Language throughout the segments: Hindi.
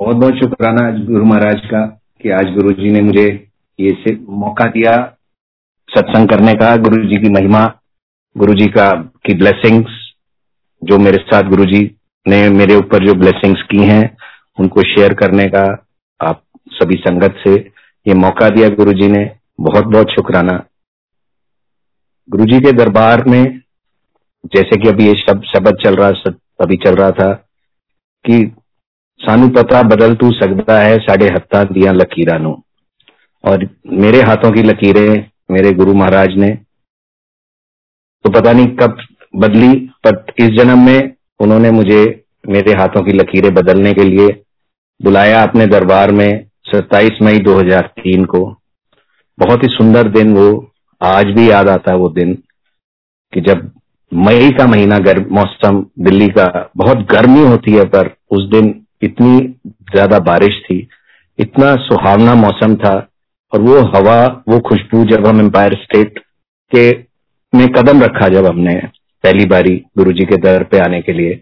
बहुत बहुत शुक्राना गुरु महाराज का कि आज गुरु जी ने मुझे ये मौका दिया सत्संग करने का गुरु जी की महिमा गुरु जी का, की ब्लेसिंग्स जो मेरे साथ गुरु जी ने मेरे ऊपर जो ब्लेसिंग्स की हैं, उनको शेयर करने का आप सभी संगत से ये मौका दिया गुरु जी ने। बहुत बहुत शुक्राना। गुरु जी के दरबार में जैसे कि अभी ये शब्द शब्द चल रहा अभी चल रहा था कि सानू पता बदल तू सकता है साढ़े हत्ता दिया लकीर और मेरे हाथों की लकीरें मेरे गुरु महाराज ने। तो पता नहीं कब बदली, पर इस जन्म में उन्होंने मुझे मेरे हाथों की लकीरें बदलने के लिए बुलाया अपने दरबार में 27 मई 2003 को। बहुत ही सुंदर दिन वो, आज भी याद आता है वो दिन, कि जब मई का महीना गर्म, मौसम दिल्ली का बहुत गर्मी होती है, पर उस दिन इतनी ज़्यादा बारिश थी, इतना सुहावना मौसम था और वो हवा, वो खुशबू जब हम एम्पायर स्टेट के में कदम रखा जब हमने पहली बारी गुरुजी के दर पे आने के लिए,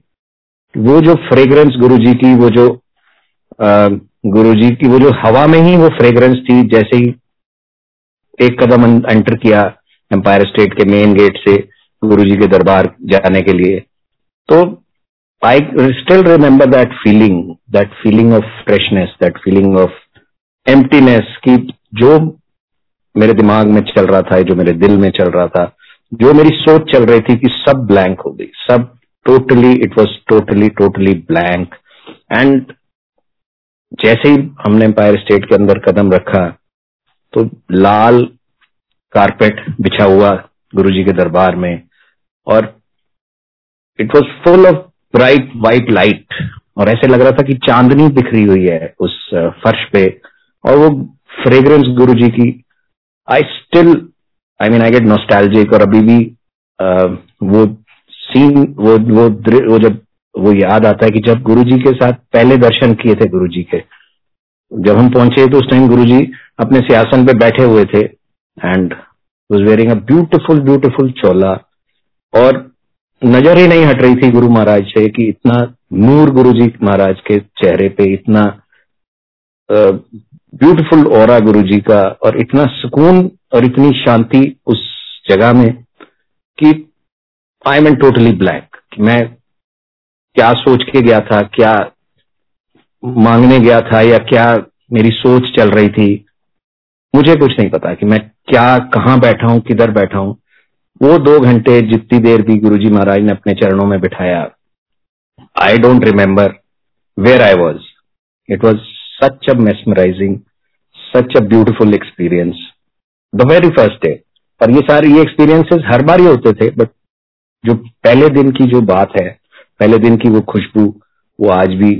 वो जो फ्रेग्रेंस गुरुजी की, वो जो गुरु जी की, वो जो हवा में ही वो फ्रेग्रेंस थी, जैसे ही एक कदम एंटर किया एम्पायर स्टेट के मेन गेट से गुरु जी के दरबार जाने के लिए तो I still remember that feeling that feeling of freshness that feeling of emptiness की जो मेरे दिमाग में चल रहा था, जो मेरे दिल में चल रहा था, जो मेरी सोच चल रही थी कि सब ब्लैंक हो गई, सब totally it was totally totally blank and जैसे ही हमने एम्पायर स्टेट के अंदर कदम रखा तो लाल कारपेट बिछा हुआ गुरुजी के दरबार में और it was full of bright white light और ऐसे लग रहा था कि चांदनी बिखरी हुई है उस फर्श पे। और वो फ्रेग्रेंस गुरु जी की I still I mean I get nostalgic और अभी भी uh, वो सीन वो वो वो जब वो याद आता है कि जब गुरुजी के साथ पहले दर्शन किए थे गुरुजी के जब हम पहुँचे तो उस टाइम गुरुजी अपने सियासन पे बैठे हुए थे। And was wearing a beautiful beautiful चोला और नज़र ही नहीं हट रही थी गुरु महाराज से कि इतना नूर गुरु जी महाराज के चेहरे पे इतना ब्यूटीफुल और गुरु जी का और इतना सुकून और इतनी शांति उस जगह में कि आई एम टोटली ब्लैक मैं क्या सोच के गया था, क्या मांगने गया था या क्या मेरी सोच चल रही थी। मुझे कुछ नहीं पता कि मैं क्या, कहाँ बैठा हूँ, किधर बैठा हूँ। वो दो घंटे जितनी देर भी गुरुजी महाराज ने अपने चरणों में बिठाया I don't remember where I was it was such a mesmerising such a beautiful experience the very first day और ये सारे, ये एक्सपीरियंसेस हर बार ही होते थे बट जो पहले दिन की जो बात है, पहले दिन की वो खुशबू, वो आज भी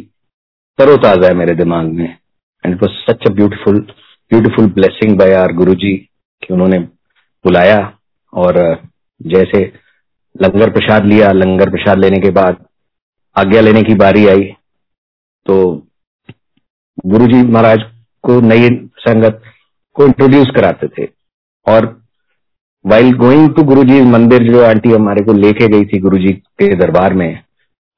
तरोताजा है मेरे दिमाग में. And it was such a beautiful beautiful blessing by our Guru ji कि उन्होंने बुलाया। और जैसे लंगर प्रसाद लिया, लंगर प्रसाद लेने के बाद आज्ञा लेने की बारी आई तो गुरुजी महाराज को नई संगत को इंट्रोड्यूस कराते थे। और वाइल गोइंग टू गुरु जी मंदिर, जो आंटी हमारे को लेके गई थी गुरु जी के दरबार में,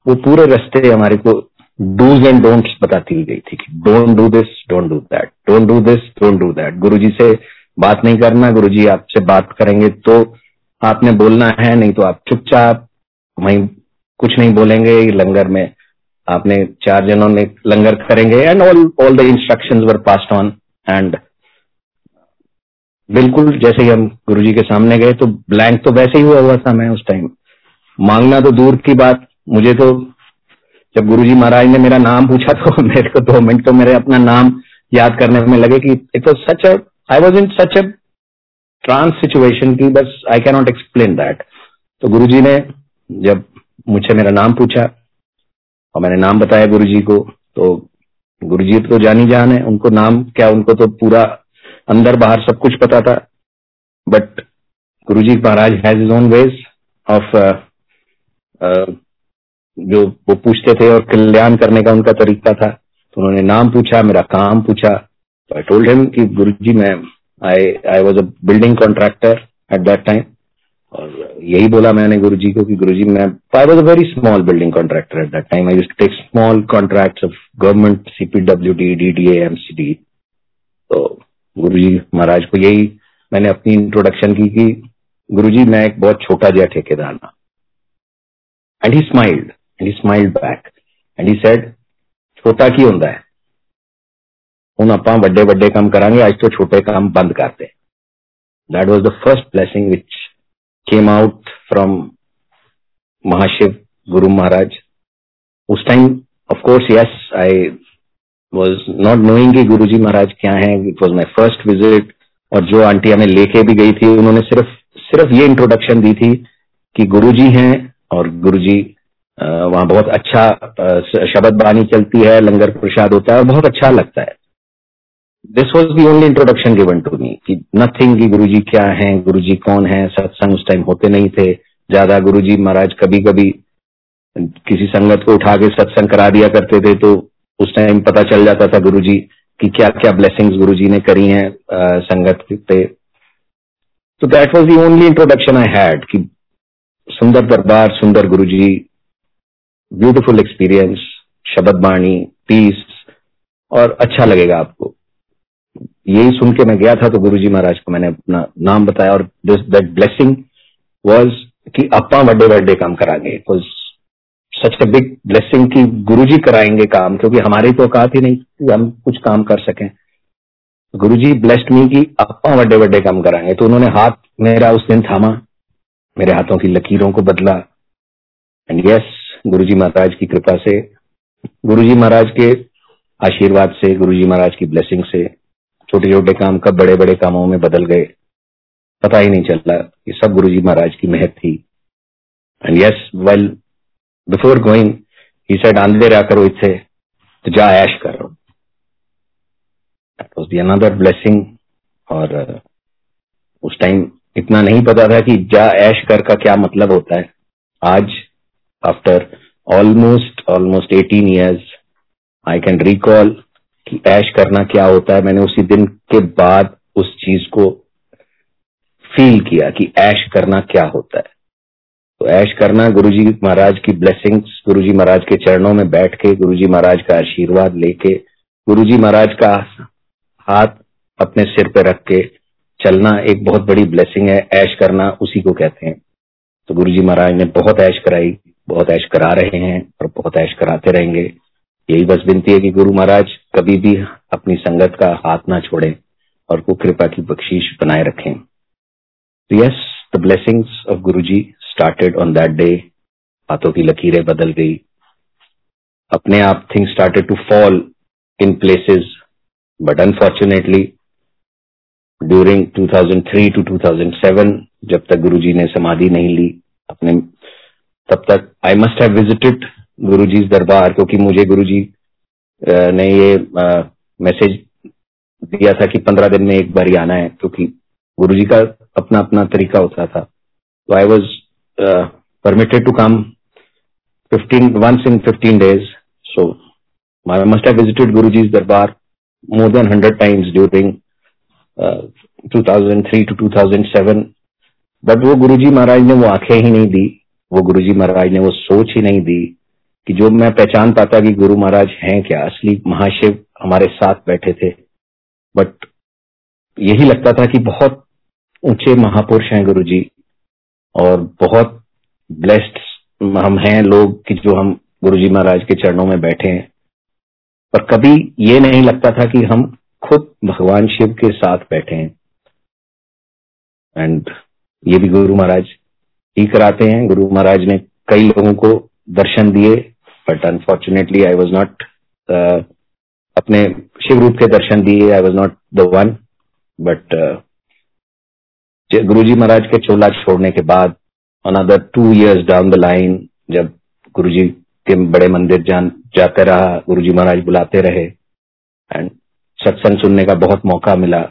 वो पूरे रास्ते हमारे को डूज एंड डोंट्स बताती गई थी कि don't do this don't do that don't do this don't do that Guru ji से बात नहीं करना गुरु जी आपसे बात करेंगे तो आपने बोलना है, नहीं तो आप चुपचाप वहीं कुछ नहीं बोलेंगे, लंगर में आपने चार जनों ने लंगर करेंगे and all all the instructions were passed on and बिल्कुल जैसे ही हम गुरुजी के सामने गए तो ब्लैंक तो वैसे ही हुआ हुआ था मैं उस टाइम मांगना तो दूर की बात, मुझे तो जब गुरुजी महाराज ने मेरा नाम पूछा तो मेरे को दो मिनट तो मेरे अपना नाम याद करने में लगे कि it was such a I was in such a trance situation की बस I can not explain that तो गुरुजी ने जब मुझे मेरा नाम पूछा और मैंने नाम बताया गुरु जी को तो गुरुजी तो जानी जान है उनको नाम क्या, उनको तो पूरा अंदर बाहर सब कुछ पता था। But Guruji Maharaj has is own ways of जो वो पूछते थे और कल्याण करने का उनका तरीका था। तो उन्होंने नाम पूछा, मेरा काम पूछा तो आई टोल्ड हिम कि गुरु जी मैं I I was a building contractor at that time और यही बोला मैंने गुरु जी को कि गुरु जी मैं I was a very small building contractor at that time I use take small contract of government CPWD D D MCD तो गुरु जी महाराज को यही मैंने अपनी इंट्रोडक्शन की कि गुरु जी मैं एक बहुत छोटा जहा ठेकेदार था and he smiled and he smiled back and he said छोटा की होंगे हूँ आप वे वे काम करा आज तो छोटे काम बंद करते that was the first blessing which came out from Mahashiv Guru Maharaj उस time of course yes I was not knowing Guru ji Maharaj क्या है। It was my first visit और जो आंटी हमें लेके भी गई थी, उन्होंने सिर्फ़ सिर्फ़ ये इंट्रोडक्शन दी थी कि गुरु जी हैं और गुरु जी वहाँ बहुत अच्छा शब्द बानी चलती है, लंगर प्रसाद होता है और बहुत अच्छा लगता है। This was the only introduction given to me कि नथिंग की गुरु जी क्या है गुरु जी कौन है, सत्संग उस टाइम होते नहीं थे। ज़्यादा गुरु जी महाराज कभी कभी किसी संगत को उठा के सत्संग करा दिया करते थे तो उस टाइम पता चल जाता था गुरु जी कि क्या क्या ब्लेसिंग्स गुरु जी ने करी हैं संगत पे। तो that was the only introduction I had कि सुंदर दरबार, सुंदर गुरु जी ब्यूटिफुल एक्सपीरियंस शब्द बाणी पीस और अच्छा लगेगा आपको। यही सुन के मैं गया था तो गुरुजी महाराज को मैंने अपना नाम बताया और दैट ब्लेसिंग वाज कि अपा बड़े बड़े काम कराएँगे। सच अ बिग ब्लेसिंग कि गुरुजी कराएँगे काम, क्योंकि हमारी तो औकात ही नहीं कि हम कुछ काम कर सकें। गुरुजी ब्लेस्ड मी कि अपा बड़े बड़े काम कराएँगे। तो उन्होंने हाथ मेरा उस दिन थामा, मेरे हाथों की लकीरों को बदला। एंड यस गुरुजी महाराज की कृपा से, गुरुजी महाराज के आशीर्वाद से, गुरुजी महाराज की ब्लेसिंग से छोटे छोटे काम कब बड़े बड़े कामों में बदल गए। पता ही नहीं चलता ये सब गुरु जी महाराज की मेहर थी। And yes well before going he said आंधे रहा करो इसे तो जा ऐश करो दैट दी अनदर ब्लेसिंग और uh, उस टाइम इतना नहीं पता था कि जा ऐश कर का क्या मतलब होता है। आज after almost almost eighteen years I can recall कि ऐश करना क्या होता है? मैंने उसी दिन के बाद उस चीज़ को फील किया कि ऐश करना क्या होता है। तो ऐश करना गुरुजी महाराज की ब्लेसिंग्स गुरुजी महाराज के चरणों में बैठ के, गुरुजी महाराज का आशीर्वाद लेके, गुरुजी महाराज का हाथ अपने सिर पे रख के चलना एक बहुत बड़ी ब्लेसिंग है। ऐश करना उसी को कहते हैं। तो गुरुजी महाराज ने बहुत ऐश कराई, बहुत ऐश करा रहे हैं और बहुत ऐश कराते रहेंगे। यही बस विनती है कि गुरु महाराज, कभी भी अपनी संगत का हाथ ना छोड़े और को कृपा की बख्शीश बनाए रखें। तो yes the blessings of Guru ji started on that day हाथों की लकीरें बदल गई। अपने आप thing started to fall in places but unfortunately during 2003 to 2007 जब तक गुरुजी ने समाधि नहीं ली, अपने, तब तक I must have visited Guru ji दरबार, क्योंकि मुझे गुरु जी ने ये मैसेज दिया था कि पंद्रह दिन में एक बार ही आना है, क्योंकि गुरु जी का अपना अपना तरीका होता था। तो I was permitted to come fifteen once in fifteen days so I must visited Guru ji दरबार more than hundred times during 2003 to 2007 but वो गुरुजी महाराज ने वो आँखें ही नहीं दी, वो गुरुजी महाराज ने वो सोच ही नहीं दी कि जो मैं पहचान पाता कि गुरु महाराज हैं क्या, असली महाशिव हमारे साथ बैठे थे। बट यही लगता था कि बहुत ऊँचे महापुरुष हैं गुरु जी और बहुत ब्लेस्ड हम हैं लोग कि जो हम गुरु जी महाराज के चरणों में बैठे हैं। पर कभी ये नहीं लगता था कि हम खुद भगवान शिव के साथ बैठे हैं। एंड ये भी गुरु महाराज ही कराते हैं। गुरु महाराज ने कई लोगों को दर्शन दिए। But unfortunately I was not अपने शिव रूप के दर्शन दिए I was not the one but Guru ji Maharaj के चोला छोड़ने के बाद another two years down the line जब गुरु जी के बड़े मंदिर जान जाते रहा गुरु जी महाराज बुलाते रहे एंड सत्संग सुनने का बहुत मौका मिला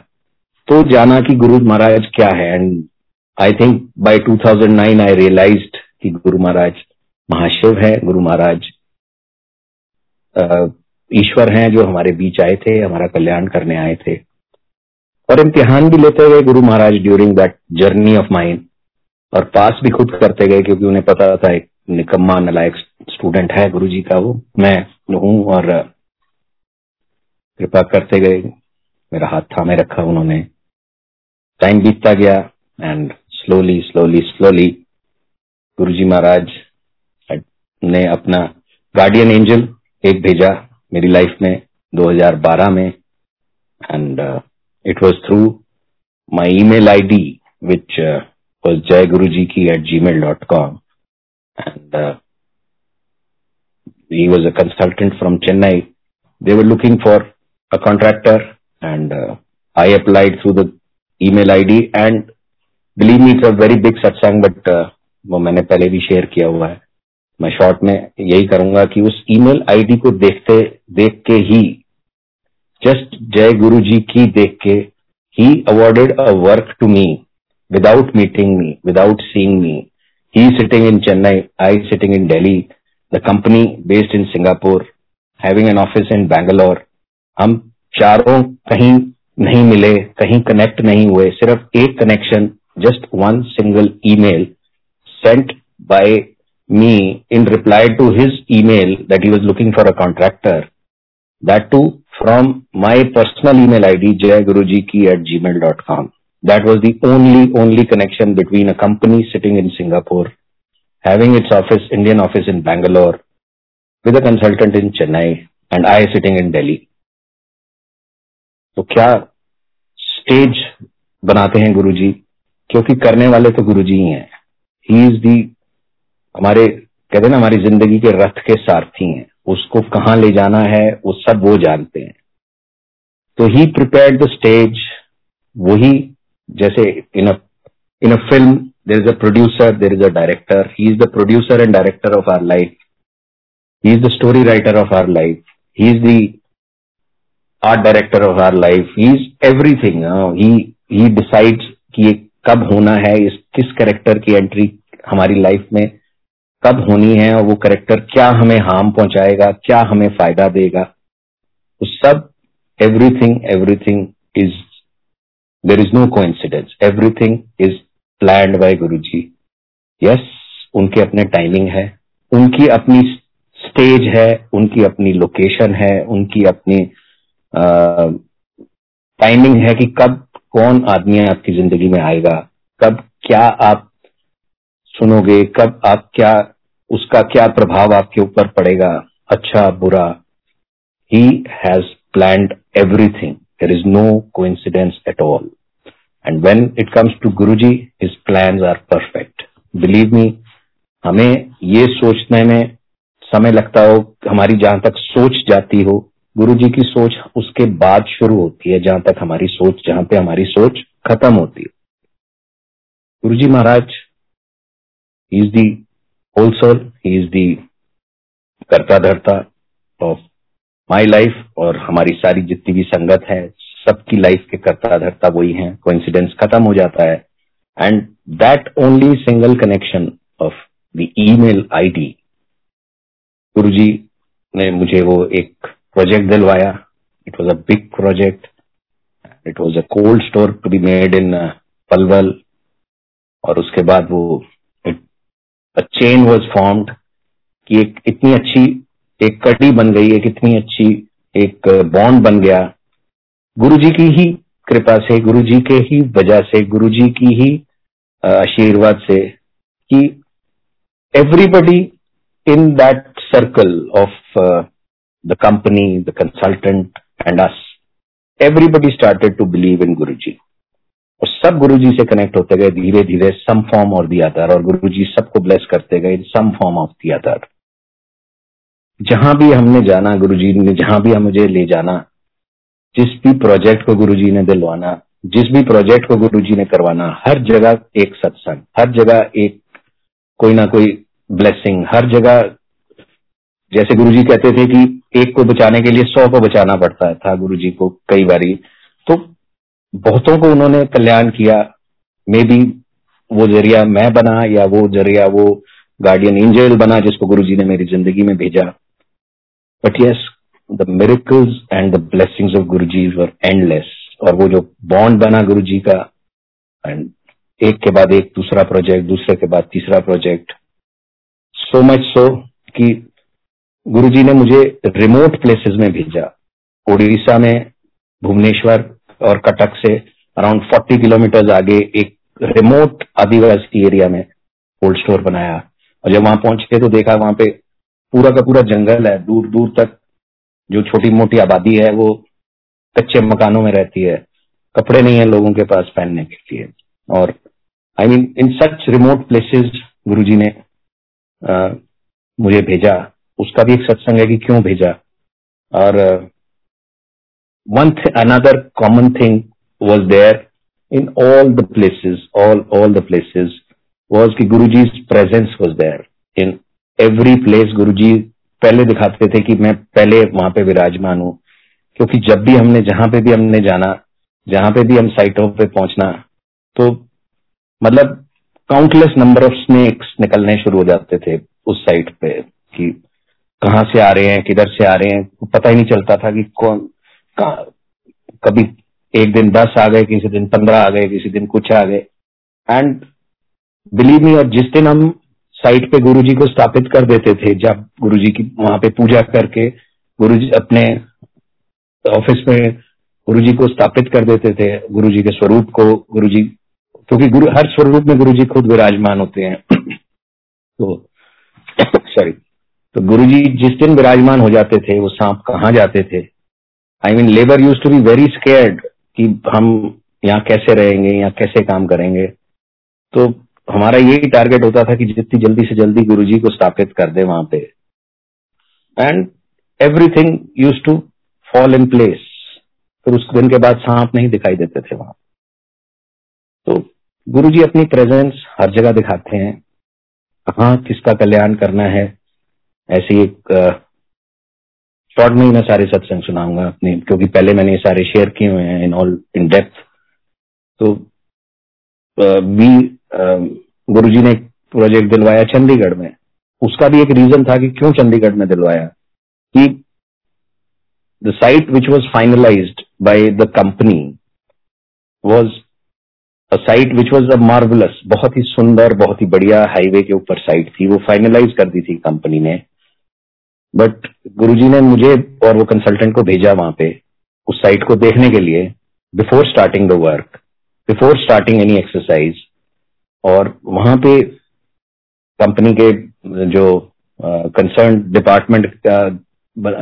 तो जाना कि गुरु महाराज क्या है and I think by 2009 I realised कि गुरु महाराज महाशिव है, गुरु महाराज ईश्वर हैं जो हमारे बीच आए थे, हमारा कल्याण करने आए थे। और इम्तिहान भी लेते हुए Guru Maharaj during that journey of mind और पास भी खुद करते गए क्योंकि उन्हें पता था एक निकम्मा, नलायक स्टूडेंट है गुरु जी का वो। मैं हूँ और कृपा करते गए, मेरा हाथ थामे रखा उन्होंने। टाइम बीतता गया एंड स्लोली स्लोली स्लोली गुरु जी महाराज ने अपना गार्डियन एंजल एक भेजा मेरी लाइफ में 2012 में and it was through my email ID which was Jai Guru ji की at Gmail dot com and was a consultant from Chennai they were looking for a contractor and I applied through the email ID and believe me it's a very big सत्संग बट वो मैंने पहले भी शेयर किया हुआ है। मैं शॉर्ट में यही करूँगा कि उस ईमेल आईडी को देखते देख के ही जस्ट जय गुरु जी की देख के ही awarded a work to me without meeting me without seeing me he sitting in Chennai I sitting in Delhi the company based in Singapore having an office in Bangalore हम चारों कहीं नहीं मिले, कहीं कनेक्ट नहीं हुए, सिर्फ़ एक connection just one single email sent by me in reply to his email that he was looking for a contractor. That too from my personal email ID, jayagurujiki at gmail.com. That was the only, only connection between a company sitting in Singapore, having its office, Indian office in Bangalore, with a consultant in Chennai, and I sitting in Delhi. तो क्या स्टेज बनाते हैं गुरुजी क्योंकि करने वाले तो गुरुजी ही हैं ही इज़ दी हमारे, कहते हैं ना, हमारी ज़िंदगी के रथ के सारथी हैं। उसको कहाँ ले जाना है, वो सब वो जानते हैं। तो ही प्रिपेयर द स्टेज वही, जैसे in a in a film there is a producer there is a director he is the producer and director of our life he is the story writer of our life he is the art director of our life he is everything he decides कि ये कब होना है, इस, किस कैरेक्टर की एंट्री हमारी लाइफ में कब होनी है और वो करेक्टर क्या हमें हार्म पहुंचाएगा, क्या हमें फ़ायदा देगा। तो सब everything everything is there is no coincidence everything is planned by Guru ji yes उनके अपने टाइमिंग है, उनकी अपनी स्टेज है, उनकी अपनी लोकेशन है, उनकी अपनी टाइमिंग है कि कब कौन आदमी आपकी ज़िंदगी में आएगा, कब क्या आप सुनोगे कब आप क्या, उसका क्या प्रभाव आपके ऊपर पड़ेगा? अच्छा बुरा। He has plan everything there is no coincidence at all and when it comes to Guru ji his plan are perfect believe me हमें ये सोचने में समय लगता हो, हमारी जहाँ तक सोच जाती हो गुरु जी की सोच उसके बाद शुरू होती है, जहाँ तक हमारी सोच, जहाँ पे हमारी सोच खत्म होती है। गुरु जी महाराज He is the whole soul. He is the करता धरता ऑफ़ माई लाइफ और हमारी सारी जितनी भी संगत है, सबकी लाइफ के करता धरता वही है। कोइंसिडेंस खत्म हो जाता है। And that only single connection of the email ID Guruji ने मुझे वो एक प्रोजेक्ट दिलवाया। It was a big project it was a cold store to be made in Palwal और उसके बाद वो चेन वॉज़ फॉर्म्ड कि एक इतनी अच्छी एक कड़ी बन गई, एक इतनी अच्छी एक बॉन्ड बन गया। गुरु जी की ही कृपा से गुरु जी के ही वजह से गुरु जी की ही आशीर्वाद से कि everybody in that circle of the company the consultant and us everybody started to believe in Guru ji और सब गुरु जी से कनेक्ट होते गए, धीरे धीरे सम फॉर्म और दी अदर और गुरु जी सबको ब्लेस करते गए some form of the other जहाँ भी हमने जाना गुरु जी ने, जहाँ भी हम मुझे ले जाना, जिस भी प्रोजेक्ट को गुरु जी ने दिलवाना, जिस भी प्रोजेक्ट को गुरु जी ने करवाना, हर जगह एक सत्संग, हर जगह एक कोई ना कोई ब्लेसिंग हर जगह जैसे गुरु जी कहते थे कि एक को बचाने के लिए सौ को बचाना पड़ता था गुरु जी को, कई बारी बहुतों को उन्होंने कल्याण किया। मे बी वो ज़रिया मैं बना या वो ज़रिया वो गार्डियन एंजल बना जिसको गुरु जी ने मेरी ज़िंदगी में भेजा। But yes the miracles and the blessings of Guru ji were endless और वो जो बॉन्ड बना गुरु जी का एंड एक के बाद एक, दूसरा प्रोजेक्ट दूसरे के बाद तीसरा प्रोजेक्ट सो मच सो कि गुरुजी ने मुझे रिमोट प्लेसेस में भेजा। ओडिशा में, भुवनेश्वर और कटक से अराउंड 40 किलोमीटर आगे एक रिमोट आदिवासी एरिया में कोल्ड स्टोर बनाया। और जब वहाँ पहुँचे तो देखा वहाँ पे पूरा का पूरा जंगल है। दूर दूर तक जो छोटी मोटी आबादी है वो कच्चे मकानों में रहती है। कपड़े नहीं है लोगों के पास पहनने के लिए। और I mean in such remote places Guruji ने आ, मुझे भेजा। उसका भी एक सत्संग है कि क्यों भेजा? और one another common thing was there in all the places all all the places was कि Guru ji presence was there in every place Guru ji पहले दिखाते थे कि मैं पहले वहाँ पे विराजमान हूँ। क्योंकि जब भी हमने, जहाँ पे भी हमने जाना, जहाँ पे भी हम साइटों पे पहुँचना तो मतलब काउंटलेस नंबर ऑफ़ स्नेक्स निकलने शुरू हो जाते थे उस साइट पे कि कहाँ से आ रहे हैं, किधर से आ रहे हैं, पता ही नहीं चलता था कि कौन कभी एक दिन दस आ गए, किसी दिन पंद्रह आ गए, किसी दिन कुछ आ गए। एंड बिलीव मी और जिस दिन हम साइट पे गुरुजी को स्थापित कर देते थे, जब गुरुजी की वहाँ पे पूजा करके गुरुजी अपने ऑफ़िस में गुरुजी को स्थापित कर देते थे, गुरुजी के स्वरूप को, गुरुजी, क्योंकि गुरु, हर स्वरूप में गुरुजी खुद विराजमान होते हैं। तो सॉरी तो गुरुजी जिस दिन विराजमान हो जाते थे, वो सांप कहाँ जाते थे? I mean labour used to be very scared कि हम यहाँ कैसे रहेंगे, यहाँ कैसे काम करेंगे। तो हमारा यही टारगेट होता था कि जितनी जल्दी से जल्दी गुरुजी को स्थापित कर दे वहाँ पे। And everything used to fall in place फिर उस दिन के बाद सांप नहीं दिखाई देते थे वहाँ। तो गुरुजी अपनी प्रेजेंस हर जगह दिखाते हैं। कहा किसका कल्याण करना है? ऐसी एक शॉर्ट में ही मैं सारे सत्संग सुनाऊँगा अपने, क्योंकि पहले मैंने ये सारे शेयर किए हुए हैं इन ऑल इन डेप्थ तो बी गुरुजी ने प्रोजेक्ट दिलवाया चंडीगढ़ में। उसका भी एक रीजन था कि क्यों चंडीगढ़ में दिलवाया? कि the site which was finalise by the company was a site which was a marvellous बहुत ही सुंदर, बहुत ही बढ़िया हाईवे के ऊपर साइट थी। वो फाइनलाइज कर दी थी कंपनी ने। बट गुरुजी ने मुझे और वो कंसल्टेंट को भेजा वहाँ पे, उस साइट को देखने के लिए before starting the work before starting any exercise और वहाँ पे कंपनी के, जो कंसर्न डिपार्टमेंट का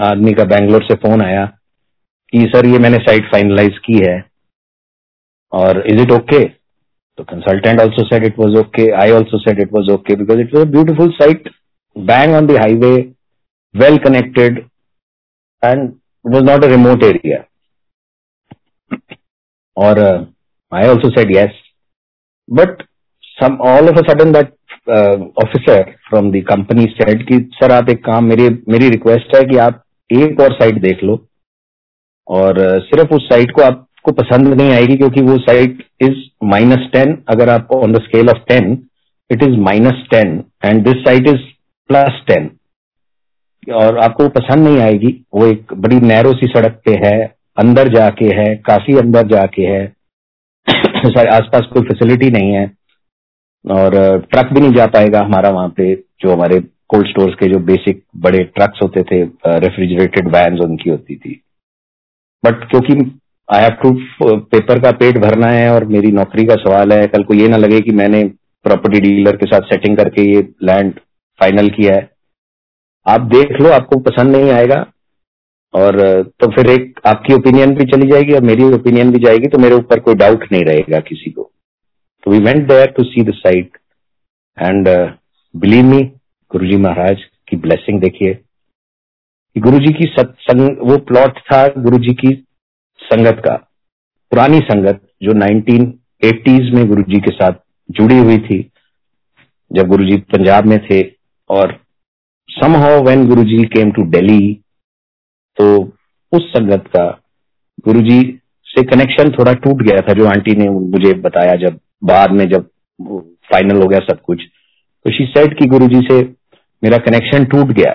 आदमी का बैंगलोर से फ़ोन आया कि, सर, ये मैंने साइट फाइनलाइज की है, और इज़ इट ओके तो consultant also said it was okay I also said it was okay because it was a beautiful site bang on the highway well connected and it was not a remote area और I also said yes but some all of a sudden that uh, officer from the company कि सर आप एक काम मेरी मेरी रिक्वेस्ट है कि आप एक और साइट देख लो और uh, सिर्फ़ उस साइट को आपको पसंद नहीं आएगी क्योंकि वो साइट इज़ माइनस टेन अगर आप on the scale of ten it is minus ten and this site is plus ten और आपको पसंद नहीं आएगी। वो एक बड़ी नैरो सी सड़क पे है, अंदर जाके है, काफ़ी अंदर जाके है। आसपास कोई फैसिलिटी नहीं है। और ट्रक भी नहीं जा पाएगा हमारा वहाँ पे, जो हमारे कोल्ड स्टोर्स के जो बेसिक बड़े ट्रक्स होते थे रेफ्रिजरेटेड वैन उनकी होती थी। बट क्योंकि आई हैव टू पेपर का पेट भरना है और मेरी नौकरी का सवाल है, कल को ये ना लगे कि मैंने प्रॉपर्टी डीलर के साथ सेटिंग करके ये लैंड फाइनल किया है। आप देख लो, आपको पसंद नहीं आएगा, और तो फिर एक आपकी ओपिनियन भी चली जाएगी और मेरी ओपिनियन भी जाएगी तो मेरे ऊपर कोई डाउट नहीं रहेगा किसी को। तो we went there to see the site and believe me Guru ji Maharaj की ब्लेसिंग देखिए। गुरु जी की सत्संग वो प्लॉट था गुरु जी की संगत का, पुरानी संगत जो 1980s में गुरु जी के साथ जुड़ी हुई थी, जब गुरु जी पंजाब में थे और somehow when Guruji came to Delhi तो उस संगत का गुरुजी से कनेक्शन थोड़ा टूट गया था, जो आंटी ने मुझे बताया जब बाद में जब फाइनल हो गया सब कुछ। तो शी सेट कि गुरुजी से मेरा कनेक्शन टूट गया।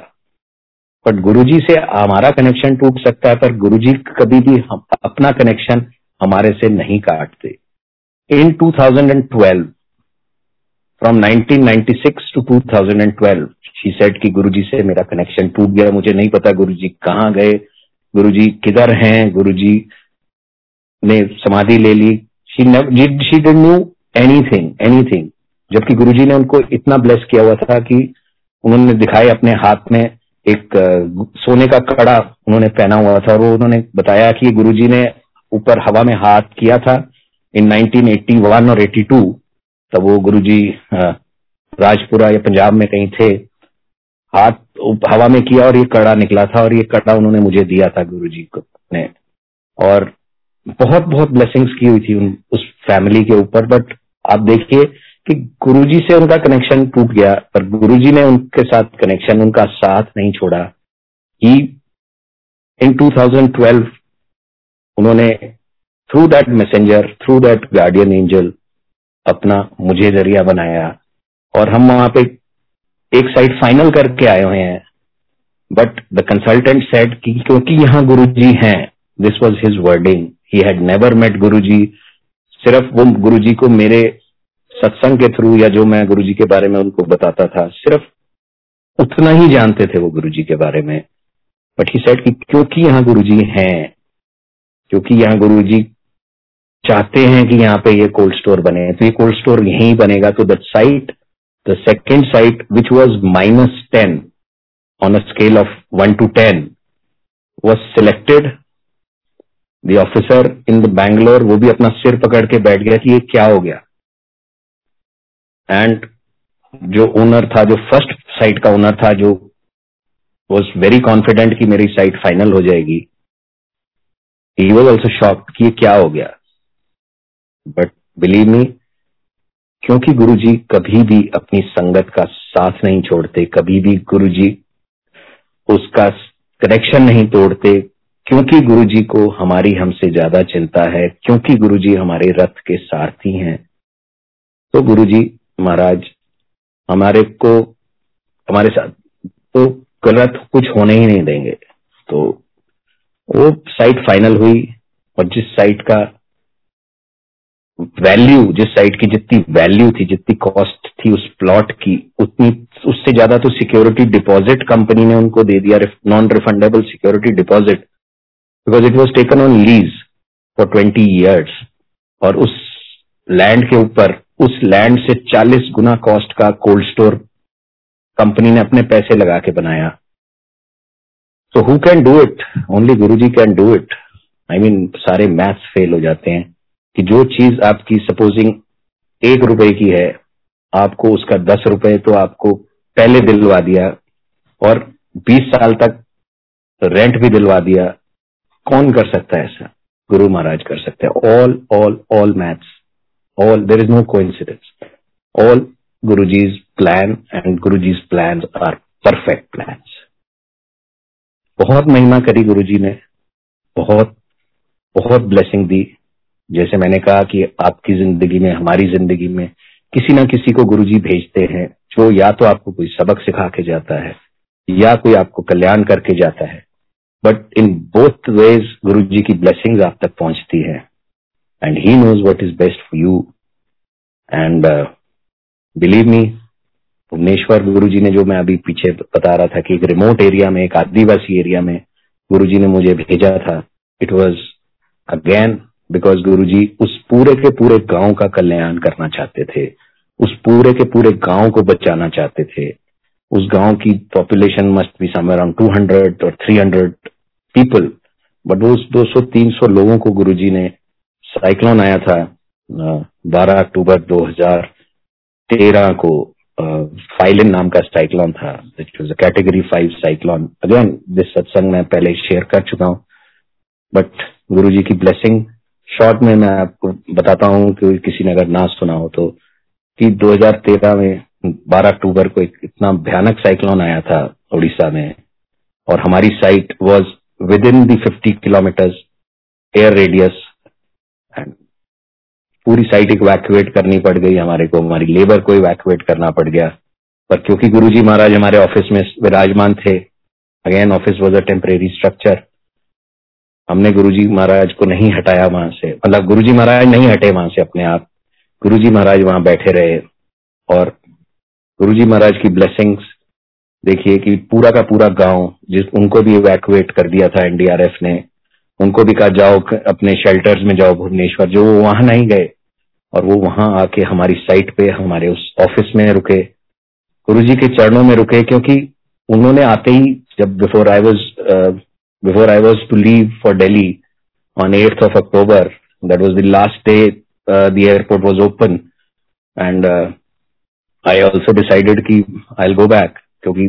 बट गुरुजी से हमारा कनेक्शन टूट सकता है, पर गुरुजी कभी भी हम, अपना कनेक्शन हमारे से नहीं काटते। In 2012 from 1996 to 2012 she said कि गुरुजी से मेरा कनेक्शन टूट गया, मुझे नहीं पता गुरुजी कहाँ गए। गुरुजी किधर हैं? गुरुजी ने समाधि ले ली। She she knew anything anything जबकि गुरुजी ने उनको इतना ब्लेस किया हुआ था कि उन्होंने दिखाए अपने हाथ में एक सोने का कड़ा उन्होंने पहना हुआ था और उन्होंने बताया कि गुरुजी ने ऊपर हवा में हाथ किया था। इन 1981 और 82 तब वो गुरु जी राजपुरा या पंजाब में कहीं थे। हाथ, हवा में किया और ये कड़ा निकला था और ये कड़ा उन्होंने मुझे दिया था गुरुजी को ने। और बहुत बहुत ब्लेसिंग्स की हुई थी उन, उस फैमिली के ऊपर। बट आप देखिए कि गुरुजी से उनका कनेक्शन टूट गया, पर गुरुजी ने उनके साथ कनेक्शन उनका साथ नहीं छोड़ा। ही इन 2012 उन्होंने through that messenger through that guardian angel अपना मुझे ज़रिया बनाया। और हम वहाँ पे एक साइड फाइनल करके आए हुए हैं। बट द कंसल्टेंट सेड कि क्योंकि यहाँ गुरु जी हैं this was his wording he had never met Guru ji सिर्फ़ वो गुरु जी को मेरे सत्संग के थ्रू या जो मैं गुरु जी के बारे में उनको बताता था, सिर्फ़ उतना ही जानते थे वो गुरु जी के बारे में। बट ही सेट कि क्योंकि यहाँ गुरु जी हैं, क्योंकि यहाँ गुरु जी चाहते हैं कि यहाँ पे ये कोल्ड स्टोर बने। तो ये कोल्ड स्टोर यहीं बनेगा। तो the site the second site which was minus ten on a scale of one to ten was selected the officer in the Bangalore वो भी अपना सिर पकड़ के बैठ गया कि ये क्या हो गया। एंड जो ओनर था, जो फ़र्स्ट साइट का ओनर था, जो वॉज़ वेरी कॉन्फिडेंट कि मेरी साइट फाइनल हो जाएगी ही वॉज़ ऑल्सो शॉक कि ये क्या हो गया। बट बिलीव मी क्योंकि गुरुजी कभी भी अपनी संगत का साथ नहीं छोड़ते, कभी भी गुरुजी उसका कनेक्शन नहीं तोड़ते, क्योंकि गुरुजी को हमारी हमसे ज़्यादा चिंता है, क्योंकि गुरुजी हमारे रथ के सारथी हैं। तो गुरुजी महाराज, हमारे को, हमारे साथ तो गलत कुछ होने ही नहीं देंगे। तो वो साइट फाइनल हुई और जिस साइट का वैल्यू जिस साइट की जितनी वैल्यू थी, जितनी कॉस्ट थी उस प्लॉट की, उतनी, उससे ज़्यादा तो सिक्योरिटी डिपॉजिट कंपनी ने उनको दे दिया non refundable security deposit because it was taken on lease for twenty years और उस लैंड के ऊपर, उस लैंड से 40 गुना कॉस्ट का कोल्ड स्टोर कंपनी ने अपने पैसे लगा के बनाया। So who can do it only Guru ji can do it I mean सारे मैथ्स फेल हो जाते हैं। कि जो चीज़ आपकी सपोजिंग एक रुपए की है, आपको उसका दस रुपए तो आपको पहले दिलवा दिया और बीस साल तक रेंट भी दिलवा दिया। कौन कर सकता है ऐसा? गुरु महाराज कर सकते हैं। All all all maths all there is no को all guru ji's plan and guru ji's plan are perfect plan बहुत महिमा करी गुरु जी ने। बहुत बहुत ब्लेसिंग दी। जैसे मैंने कहा कि आपकी ज़िंदगी में, हमारी ज़िंदगी में किसी ना किसी को गुरुजी भेजते हैं, जो या तो आपको कोई सबक सिखा के जाता है, या कोई आपको कल्याण करके जाता है। बट इन बोथ वेज गुरु जी की ब्लेसिंग आप तक पहुँचती है। And he knows what is best for you and believe me Bhubaneswar Guru ji ने जो मैं अभी पीछे बता रहा था कि एक रिमोट एरिया में, एक आदिवासी एरिया में गुरु जी ने मुझे भेजा था। इट वॉज़ अगेन बिकॉज़ गुरु जी उस पूरे के पूरे गाँव का कल्याण करना चाहते थे। उस पूरे के पूरे गाँव को बचाना चाहते थे। उस गाँव की population must be somewhere around two hundred और थ्री हंड्रेड पीपल बट उस 200-300 लोगों को गुरुजी ने साइक्लोन आया था 12 अक्टूबर 2013 को फाइलिन नाम का साइक्लोन था category five cyclone again this सत्संग मैं पहले शेयर कर चुका हूँ। बट गुरु जी की ब्लेसिंग शॉर्ट में मैं आपको बताता हूँ कि किसी ने अगर ना सुना हो तो कि 2013 में 12 अक्टूबर को एक इतना भयानक साइक्लोन आया था उड़ीसा में और हमारी site was within the 50 kilometres air radius and पूरी साइट इवैक्यूएट करनी पड़ गई हमारे को। हमारी लेबर को इवैक्यूएट करना पड़ गया। पर क्योंकि गुरुजी महाराज हमारे ऑफ़िस में विराजमान थे again office was a temporary structure हमने गुरुजी महाराज को नहीं हटाया वहाँ से। मतलब गुरुजी महाराज नहीं हटे वहाँ से अपने आप। गुरुजी महाराज वहाँ बैठे रहे और गुरुजी महाराज की ब्लेसिंग्स देखिए कि पूरा का पूरा गाँव जिस, उनको भी इवैक्यूएट कर दिया था एनडीआरएफ ने। उनको भी कहा, जाओ अपने शेल्टर्स में जाओ भुवनेश्वर। जो वो वहाँ नहीं गए और वो वहाँ आके हमारी साइट पे, हमारे उस ऑफ़िस में रुके। गुरु जी के चरणों में रुके क्योंकि उन्होंने आते ही, जब before I was before I was to leave for Delhi on eighth of October that was the last day the airport was open and I also decided की आई गो बैक क्योंकि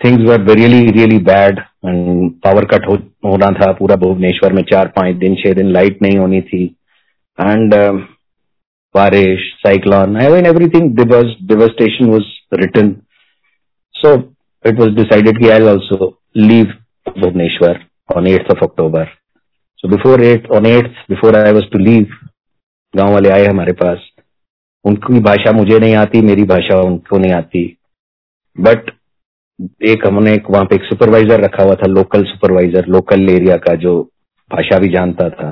things were really really bad and power cut हो, होना था पूरा भुवनेश्वर में चार पांच दिन छह दिन लाइट नहीं होनी थी एंड uh, बारिश cyclone I mean everything devastation was written so it was decided कि I also leave Bhubaneswar on eighth of October so before eight on eighth before I was to leave गाँव वाले आए हमारे पास। उनकी भाषा मुझे नहीं आती, मेरी भाषा उनको नहीं आती। बट एक हमने एक वहाँ पे एक सुपरवाइजर रखा हुआ था लोकल सुपरवाइजर लोकल एरिया का जो भाषा भी जानता था।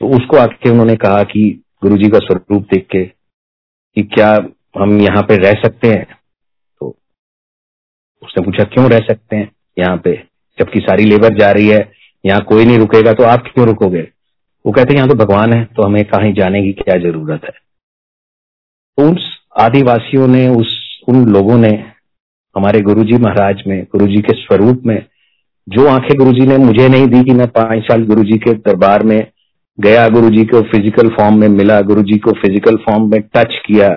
तो उसको आके उन्होंने कहा कि गुरुजी का स्वरूप देख के कि क्या हम यहाँ पे रह सकते हैं? तो उसने पूछा, क्यों रह सकते हैं? यहाँ पे, जबकि सारी लेबर जा रही है, यहाँ कोई नहीं रुकेगा तो आप क्यों रुकोगे? वो कहते हैं, यहाँ तो भगवान है तो हमें कहीं जाने की क्या ज़रूरत है? तो उस आदिवासियों ने, उस, उन लोगों ने, हमारे गुरुजी महाराज में, गुरुजी के स्वरूप में, जो आँखें गुरुजी ने मुझे नहीं दी कि मैं पाँच साल गुरुजी के दरबार में गया, गुरुजी को फ़िज़िकल फॉर्म में मिला, गुरुजी को फ़िज़िकल फॉर्म में टच किया,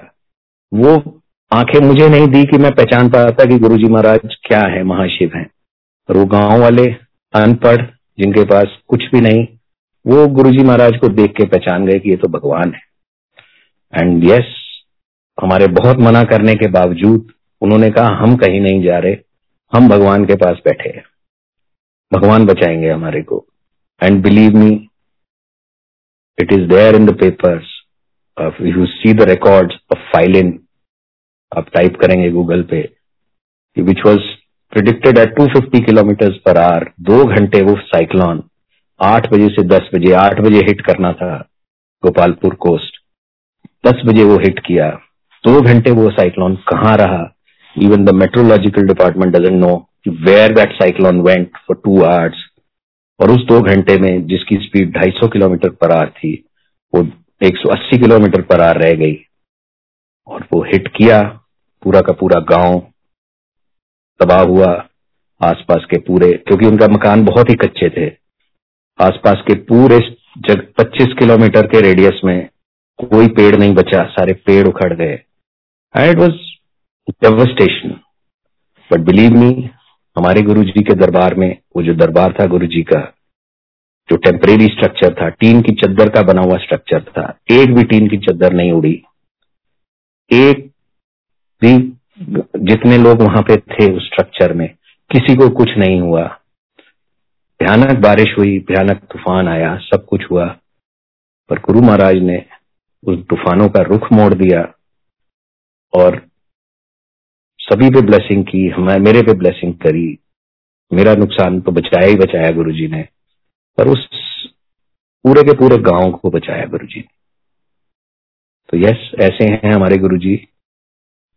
वो आँखें मुझे नहीं दी कि मैं पहचान पाता कि गुरुजी महाराज क्या है, महाशिव हैं। और वो गाँव वाले अनपढ़ जिनके पास कुछ भी नहीं वो गुरुजी महाराज को देख के पहचान गए कि ये तो भगवान है। एंड यस yes, हमारे बहुत मना करने के बावजूद उन्होंने कहा हम कहीं नहीं जा रहे हम भगवान के पास बैठे हैं। भगवान बचाएँगे हमारे को। And believe me it is there in the papers you see the records of Phailin आप टाइप करेंगे गूगल पे which was predicted at 250 kilometre per hour दो घंटे वो साइक्लोन आठ बजे से दस बजे, आठ बजे हिट करना था गोपालपुर कोस्ट दस बजे वो हिट किया, दो घंटे वो साइक्लोन कहाँ रहा? Even the meteorological department doesn't know where that cyclone went for two hours और उस दो घंटे में जिसकी स्पीड 250 किलोमीटर पर आर थी, वो 180 किलोमीटर पर आर रह गई। और वो हिट किया, पूरा का पूरा गाँव तबाह हुआ आसपास के पूरे, क्योंकि उनका मकान बहुत ही कच्चे थे। आसपास के पूरे जग 25 किलोमीटर के रेडियस में कोई पेड़ नहीं बचा, सारे पेड़ उखड़ गए। And it was devastation but believe me हमारे गुरु जी के दरबार में, वो जो दरबार था गुरु जी का, जो टेम्परेरी स्ट्रक्चर था, टीन की चद्दर का बना हुआ स्ट्रक्चर था, एक भी टीन की चद्दर नहीं उड़ी। एक भी जितने लोग वहाँ पे थे उस स्ट्रक्चर में, किसी को कुछ नहीं हुआ। भयानक बारिश हुई, भयानक तूफ़ान आया, सब कुछ हुआ। पर गुरु महाराज ने उस तूफानों का रुख मोड़ दिया और सभी पे ब्लेसिंग की, हमारे, मेरे पे ब्लेसिंग करी। मेरा नुकसान तो बचाया ही बचाया गुरु जी ने, पर उस पूरे के पूरे गाँव को बचाया गुरु जी तो यस ऐसे हैं हमारे गुरु जी।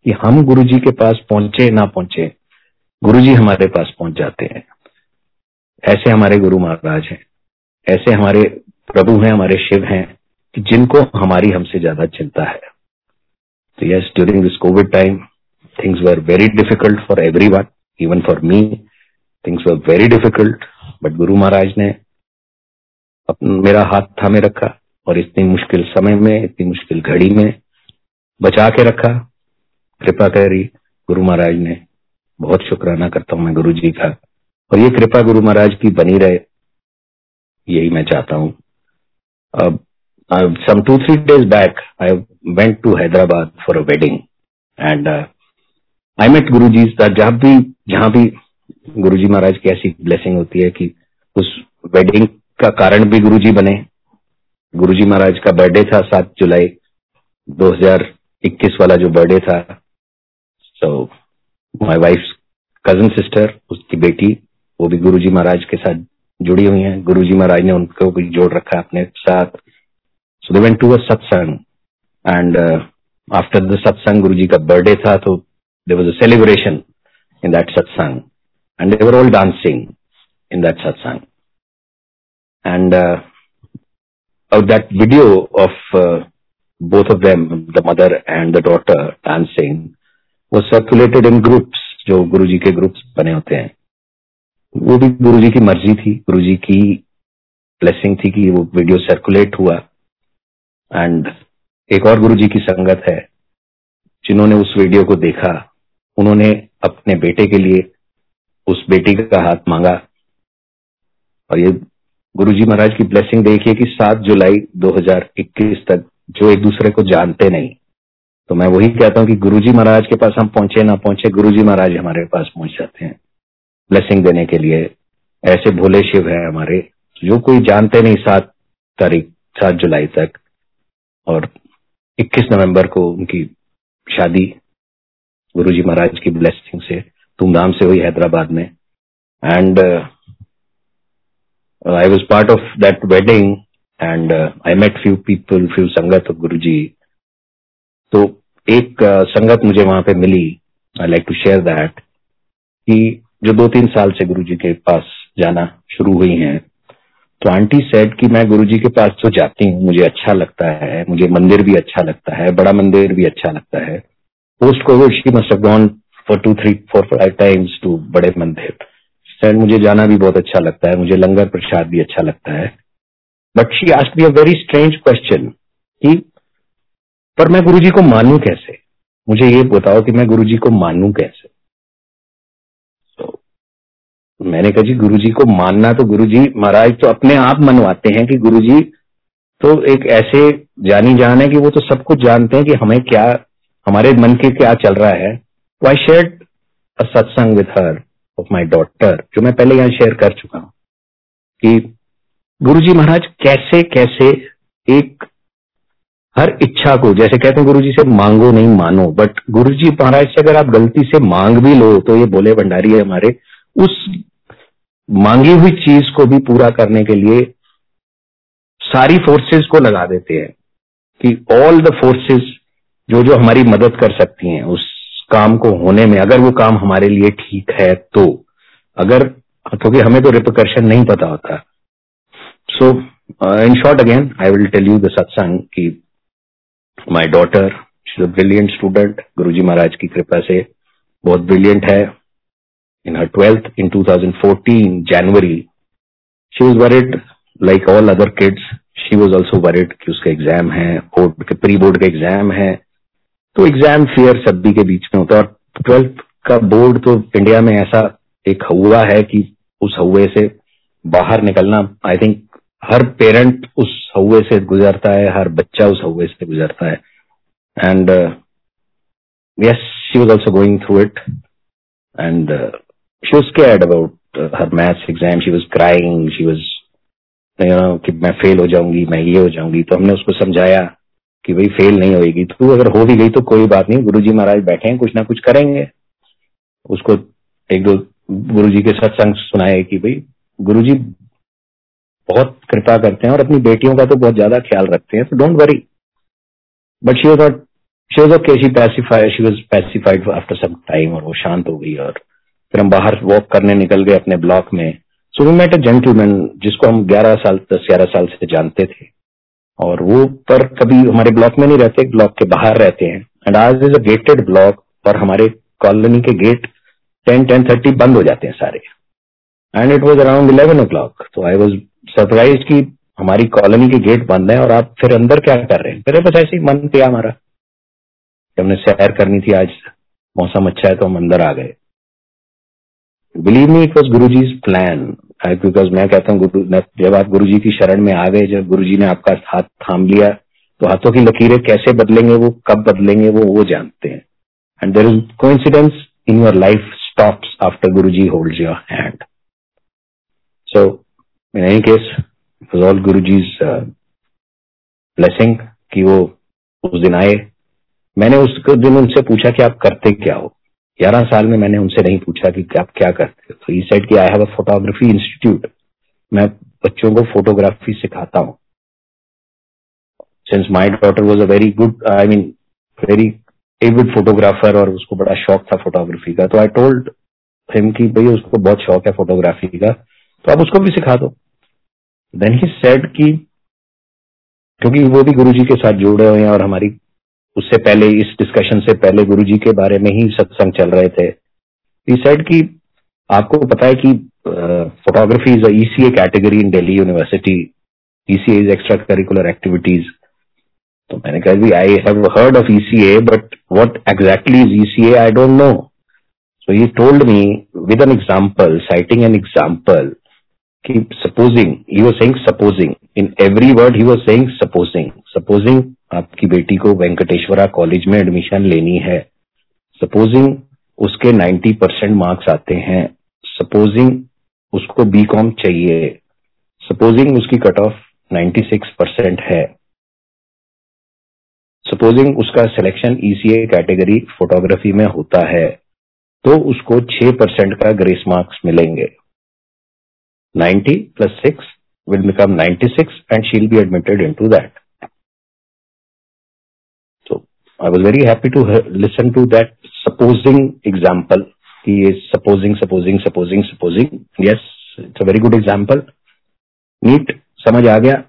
कि हम गुरु जी के पास पहुँचे ना पहुँचे गुरु जी हमारे पास पहुँच जाते हैं। ऐसे हमारे गुरु महाराज हैं, ऐसे हमारे प्रभु हैं, हमारे शिव हैं, कि जिनको हमारी हमसे ज़्यादा चिंता है। तो yes during this COVID time things were very difficult for everyone, even for me. Things were very difficult, but guru maharaj ने मेरा हाथ थामे रखा और इतनी मुश्किल समय में, इतनी मुश्किल घड़ी में बचा के रखा। कृपा करी गुरु महाराज ने बहुत शुक्राना करता हूँ मैं गुरु जी का। और ये कृपा गुरु महाराज की बनी रहे, यही मैं चाहता हूँ। अब some two three days back I went to Hyderabad for a wedding and I met Guru ji जहाँ भी जहाँ भी गुरु जी महाराज की ऐसी ब्लेसिंग होती है कि उस वेडिंग का कारण भी गुरु जी बने। गुरु जी महाराज का बर्थडे था सात जुलाई 2021 वाला जो बर्थडे था। So my wife cousin sister उसकी बेटी वो भी गुरु जी महाराज के साथ जुड़ी हुई हैं। गुरु जी महाराज ने उनको भी जोड़ रखा है अपने साथ। सो दे वेंट टू अ सत्संग एंड आफ्टर द सत्संग गुरु जी का बर्थडे था तो there was a celebration in that सत्संग and they were all dancing in that सत्संग and uh, that video of uh, both of them, the mother and was circulated in groups, जो गुरु जी के ग्रुप्स बने होते हैं। वो भी गुरु जी की मर्ज़ी थी गुरु जी की ब्लेसिंग थी कि वो वीडियो सर्कुलेट हुआ। एंड एक और गुरु जी की संगत है, जिन्होंने उस वीडियो को देखा। उन्होंने अपने बेटे के लिए उस बेटी का हाथ मांगा। और ये गुरु जी महाराज की ब्लेसिंग देखिए कि 7 जुलाई 2021 तक जो एक दूसरे को जानते नहीं तो मैं वही कहता हूँ कि गुरुजी महाराज के पास हम पहुँचे ना पहुँचे, गुरुजी महाराज हमारे पास पहुँच जाते हैं। ब्लेसिंग देने के लिए। ऐसे भोले शिव है हमारे, जो कोई जानते नहीं सात तारीख, सात जुलाई तक। और 21 नवंबर को उनकी शादी, गुरुजी महाराज की ब्लेसिंग से, धूमधाम से हुई हैदराबाद में। And I was part of that wedding and I met few people few संगत गुरु जी तो एक संगत मुझे वहाँ पे मिली। I like to share that कि जो दो तीन साल से गुरु जी के पास जाना शुरू हुई हैं तो आंटी सेड कि मैं गुरु जी के पास तो जाती हूँ, मुझे अच्छा लगता है, मुझे मंदिर भी अच्छा लगता है, बड़ा मंदिर भी अच्छा लगता है। Post COVID she must gone for two three four five times to बड़े मंदिर। सेड मुझे जाना भी बहुत अच्छा लगता है, मुझे लंगर प्रसाद भी अच्छा लगता है। But she asked be a very strange question कि पर मैं गुरु जी को मानू कैसे? मुझे ये बताओ कि मैं गुरु जी को मानू कैसे? तो मैंने कहा जी गुरु जी को मानना तो गुरु जी महाराज तो अपने आप मनवाते हैं कि गुरु जी तो एक ऐसे जानी जान है कि वो तो सब कुछ जानते हैं कि हमें क्या, हमारे मन के क्या चल रहा है। तो आई शेयर अ सत्संग with her of my daughter जो मैं पहले यहाँ शेयर कर चुका हूँ कि गुरु जी महाराज कैसे कैसे एक हर इच्छा को, जैसे कहते हैं गुरु जी से, मांगो नहीं मानो। बट गुरु जी महाराज से अगर आप गलती से मांग भी लो तो ये बोले भंडारी है हमारे, उस मांगी हुई चीज़ को भी पूरा करने के लिए सारी फोर्सेस को लगा देते हैं कि ऑल द फोर्सेस जो जो हमारी मदद कर सकती हैं, उस काम को होने में, अगर वो काम हमारे लिए ठीक है तो। अगर, क्योंकि तो हमें तो रिपोकर्शन नहीं पता होता। So in short again I will tell you the सत्संग की my daughter she brilliant student Guru ji Maharaj की कृपा से बहुत ब्रिलियंट है in her twelfth in 2014 January she was worried like all other kids she was also worried कि उसका एग्ज़ाम है बोर्ड के प्री बोर्ड का एग्ज़ाम है तो एग्ज़ाम फेयर सभी के बीच में होता है और ट्वेल्थ का बोर्ड तो इंडिया में ऐसा एक हुआ है कि उस हुए से बाहर निकलना आई थिंक हर पेरेंट उस हवे से गुजरता है, हर बच्चा उस हवे से गुजरता है। And yes she was also going through it and she was scared about her maths exam she was crying she was कि मैं फेल हो जाऊँगी, मैं ये हो जाऊँगी। तो हमने उसको समझाया कि भाई फेल नहीं होगी तो अगर हो भी गई तो कोई बात नहीं। गुरु जी महाराज बैठे हैं, कुछ ना कुछ करेंगे। उसको एक दो गुरु जी के सत्संग सुनाए कि भाई गुरु जी बहुत कृपा करते हैं और अपनी बेटियों का तो बहुत ज़्यादा ख्याल रखते हैं तो don't worry but she was she was okay she pacified she was pacified after some time और वो शांत हो गई और फिर हम बाहर वॉक करने निकल गए अपने ब्लॉक में। So we met a gentleman जिसको हम 11 साल, दस, ग्यारह साल से जानते थे। और वो पर कभी हमारे ब्लॉक में नहीं रहते ब्लॉक के बाहर रहते हैं। एंड आज इज़ अ गेटेड ब्लॉक और हमारे कॉलोनी के गेट टेन टेन थर्टी बंद हो जाते हैं सारे। And it was around eleven o'clock तो आई वॉज़ सरप्राइज़ की हमारी कॉलोनी के गेट बंद है और आप फिर अंदर क्या कर रहे हैं? बस ऐसे ही मन किया हमारा हमने सैर करनी थी, आज मौसम अच्छा है तो हम अंदर आ गए। Believe me it was Guru ji plan because मैं कहता हूँ, गुरु जब आप गुरु जी की शरण में आ गए, जब गुरु जी ने आपका हाथ थाम लिया तो हाथों की लकीरें कैसे बदलेंगे, वो कब बदलेंगे, वो वो जानते हैं। And there is coincidence in your life stops after Guru ji hold your hand so in any case was all Guruji's uh, कि वो उस दिन आए। मैंने उस दिन उनसे पूछा कि आप करते क्या हो? ग्यारह साल में मैंने उनसे नहीं पूछा कि आप क्या करते हो। तो ई सेड कि I have a photography institute मैं बच्चों को फोटोग्राफी सिखाता हूँ। Since my daughter was a very good I mean very avid photographer और उसको बड़ा शौक था फोटोग्राफी का तो आई टोल्ड हिम कि भाई उसको बहुत शौक है फोटोग्राफी का। तो आप उसको भी सिखा दो। देन ही सेड कि क्योंकि वो भी गुरुजी के साथ जुड़े हुए हैं और हमारी उससे पहले, इस डिस्कशन से पहले गुरुजी के बारे में ही सत्संग चल रहे थे। ही सेड कि आपको पता है कि photography is ECA category in Delhi university ECA is extra curricular activities तो मैंने कहा भी I have heard of ECA but what exactly is ECA I don't know so he told me with an example citing an example कि supposing he was saying supposing in every word he was saying supposing supposing आपकी बेटी को वेंकटेश्वरा कॉलेज में एडमिशन लेनी है। सपोजिंग उसके 90 परसेंट मार्क्स आते हैं। सपोजिंग उसको बी कॉम चाहिए। सपोजिंग उसकी कट ऑफ़ 96 परसेंट है। सपोजिंग उसका सिलेक्शन ईसीए कैटेगरी फोटोग्राफी में होता है तो उसको 6 परसेंट का ग्रेस मार्क्स मिलेंगे। 90 plus 6 will become 96 and she'll be admitted into that. So I was very happy to listen to that supposing example. He is supposing, supposing, supposing, supposing. Yes, it's a very good example. Neat समझ आ गया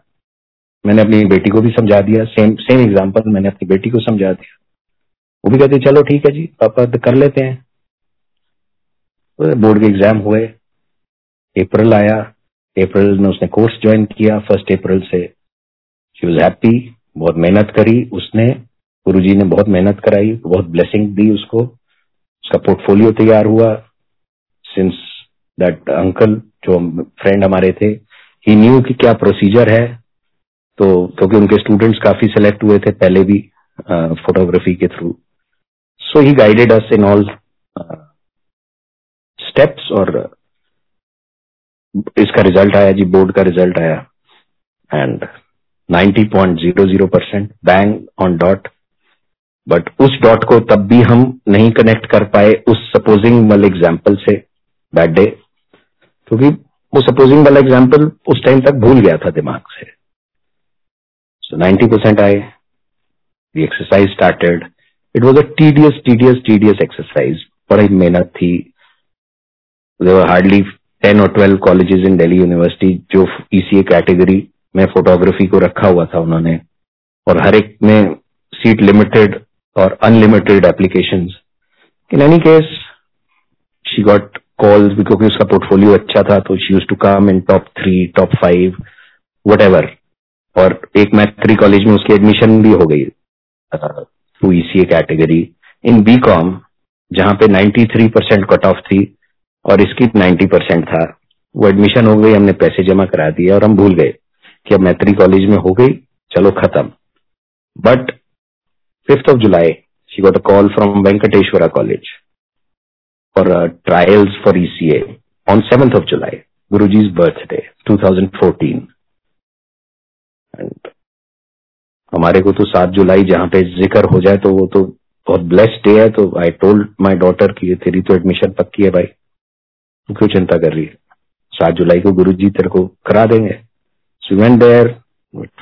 मैंने अपनी बेटी को भी समझा दिया सेम सेम एग्ज़ाम्पल मैंने अपनी बेटी को समझा दिया वो भी कहते चलो ठीक है जी पापा तो कर लेते हैं बोर्ड के एग्ज़ाम हुए अप्रैल आया। अप्रैल में उसने कोर्स ज्वाइन किया। फ़र्स्ट अप्रैल से शी वॉज़ हैप्पी बहुत मेहनत करी उसने। गुरुजी ने बहुत मेहनत कराई, बहुत ब्लेसिंग दी उसको। उसका पोर्टफोलियो तैयार हुआ। सिंस दैट अंकल जो फ्रेंड हमारे थे ही न्यू कि क्या प्रोसीजर है। तो क्योंकि उनके स्टूडेंट्स काफ़ी सिलेक्ट हुए थे पहले भी फोटोग्राफी के through so he guided us in all steps और इसका रिज़ल्ट आया जी बोर्ड का रिज़ल्ट आया। And 90.00 percent bang on dot but उस डॉट को तब भी हम नहीं कनेक्ट कर पाए उस सपोजिंग वाले एग्ज़ाम्पल से दैट डे क्योंकि वो सपोजिंग वाला एग्ज़ाम्पल उस टाइम तक भूल गया था दिमाग से। सो नाइन्टी परसेंट आए। The exercise started it was a tedious tedious tedious exercise बड़ी मेहनत थी। हार्डली टेन और twelve colleges in Delhi university, जो ईसीए कैटेगरी में फोटोग्राफी को रखा हुआ था उन्होंने। और हर एक में सीट लिमिटेड और unlimited application in any case she got calls क्योंकि उसका पोर्टफोलियो अच्छा था तो she use to come in top three top five what और एक मैथ्री कॉलेज में उसकी एडमिशन भी हो गई through ECA category in B com जहाँ पे 93 परसेंट कट ऑफ़ थी और इसकी 90 परसेंट था। वो एडमिशन हो गई हमने पैसे जमा करा दिए और हम भूल गए कि अब मैत्री कॉलेज में हो गई चलो खत्म। But fifth of July she got a call from Venkateswara college uh, trials for ECA on 7th of July, Guruji's birthday, 2014. And हमारे को तो सात जुलाई जहाँ पे ज़िक्र हो जाए तो वो तो बहुत ब्लेस्ड डे है तो आई टोल्ड माई डॉटर की तेरी तो एडमिशन पक्की है भाई। क्यों चिंता कर रही है? सात जुलाई को गुरुजी तेरे को करा देंगे। So went there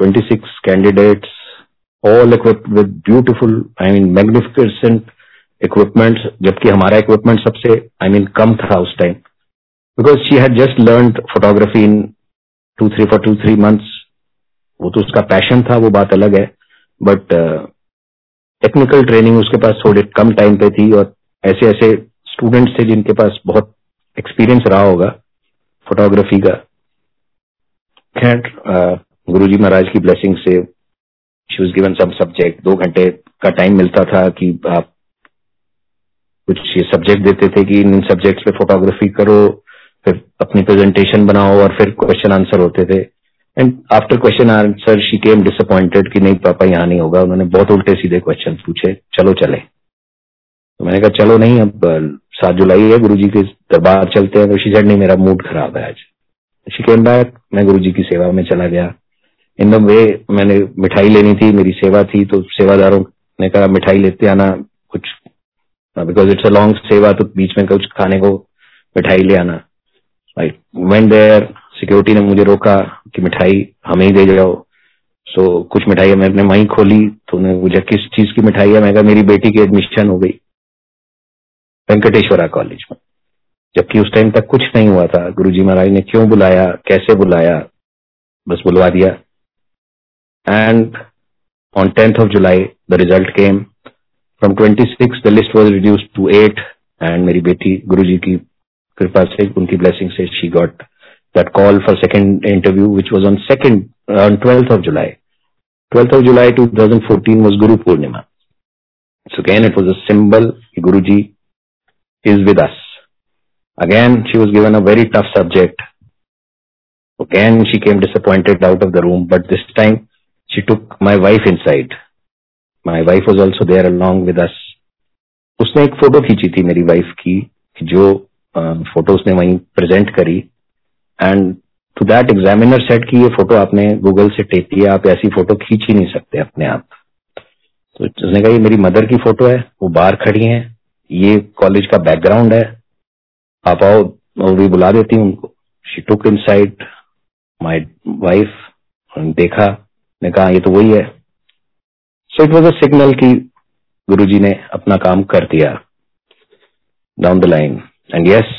26 candidates all equipped with beautiful, I mean, magnificent equipment जबकि हमारा इक्विपमेंट सबसे आई मीन कम था उस time because she had just learn photography in two three four two three months वो तो उसका पैशन था वो बात अलग है। बट टेक्निकल ट्रेनिंग उसके पास थोड़े कम टाइम पे थी और ऐसे ऐसे स्टूडेंट्स थे जिनके पास बहुत एक्सपीरियंस रहा होगा फोटोग्राफी का। खैर गुरु जी महाराज की ब्लेसिंग से she was given some subject दो घंटे का टाइम मिलता था कि आप कुछ ये सब्जेक्ट देते थे कि इन सब्जेक्ट्स पे फोटोग्राफी करो, फिर अपनी प्रेजेंटेशन बनाओ और फिर क्वेश्चन आंसर होते थे। And after question answer she came disappointed कि नहीं, पापा यहाँ नहीं होगा। उन्होंने बहुत उल्टे सीधे क्वेश्चन पूछे, चलो चले। तो मैंने कहा, चलो नहीं, अब सात जुलाई है गुरु जी के दरबार चलते हैं शी नहीं मेरा मूड खराब है आज। शी केम मैं गुरु जी की सेवा में चला गया। इन द वे मैंने मिठाई लेनी थी मेरी सेवा थी तो सेवादारों ने कहा मिठाई लेते आना कुछ बिकॉज़ इट्स अ लॉन्ग सेवा तो बीच में कुछ खाने को मिठाई ले आना। राइट वेन देयर सिक्योरिटी ने मुझे रोका कि मिठाई हमें ही दे जाओ। सो so, कुछ मिठाइयाँ मैंने वहीं खोली तो उन्होंने पूछा किस चीज़ की मिठाई है? मैं कहा मेरी बेटी की एडमिशन हो गई। वेंकटेश्वरा कॉलेज में जबकि उस टाइम तक कुछ नहीं हुआ था गुरुजी महाराज ने क्यों बुलाया कैसे बुलाया बस बुलवा दिया and on tenth of July the result came from twenty six the list was reduce to eight and मेरी बेटी गुरुजी की कृपा से उनकी ब्लेसिंग से she got that call for second interview which was on second on twelfth of July 12th of July 2014 was Guru Purnima. So again, it was a symbol. Guruji is with us. Again, she was given a very tough subject. Again, she came disappointed out of the room, but this time she took my wife inside. My wife was also there along with us. उसने एक फ़ोटो खींची थी मेरी वाइफ की जो फ़ोटो उसने वहीं प्रेजेंट करी and to that examiner set की ये फ़ोटो आपने गूगल से टेक किया आप ऐसी फ़ोटो खींच ही नहीं सकते अपने आप तो उसने कहा ये मेरी मदर की फ़ोटो है वो बाहर खड़ी हैं ये कॉलेज का बैकग्राउंड है। आप आओ और भी बुला देती हूँ उनको। She took inside my wife देखा। ने कहा ये तो वही है। So it was a signal की गुरुजी ने अपना काम कर दिया। Down the line and yes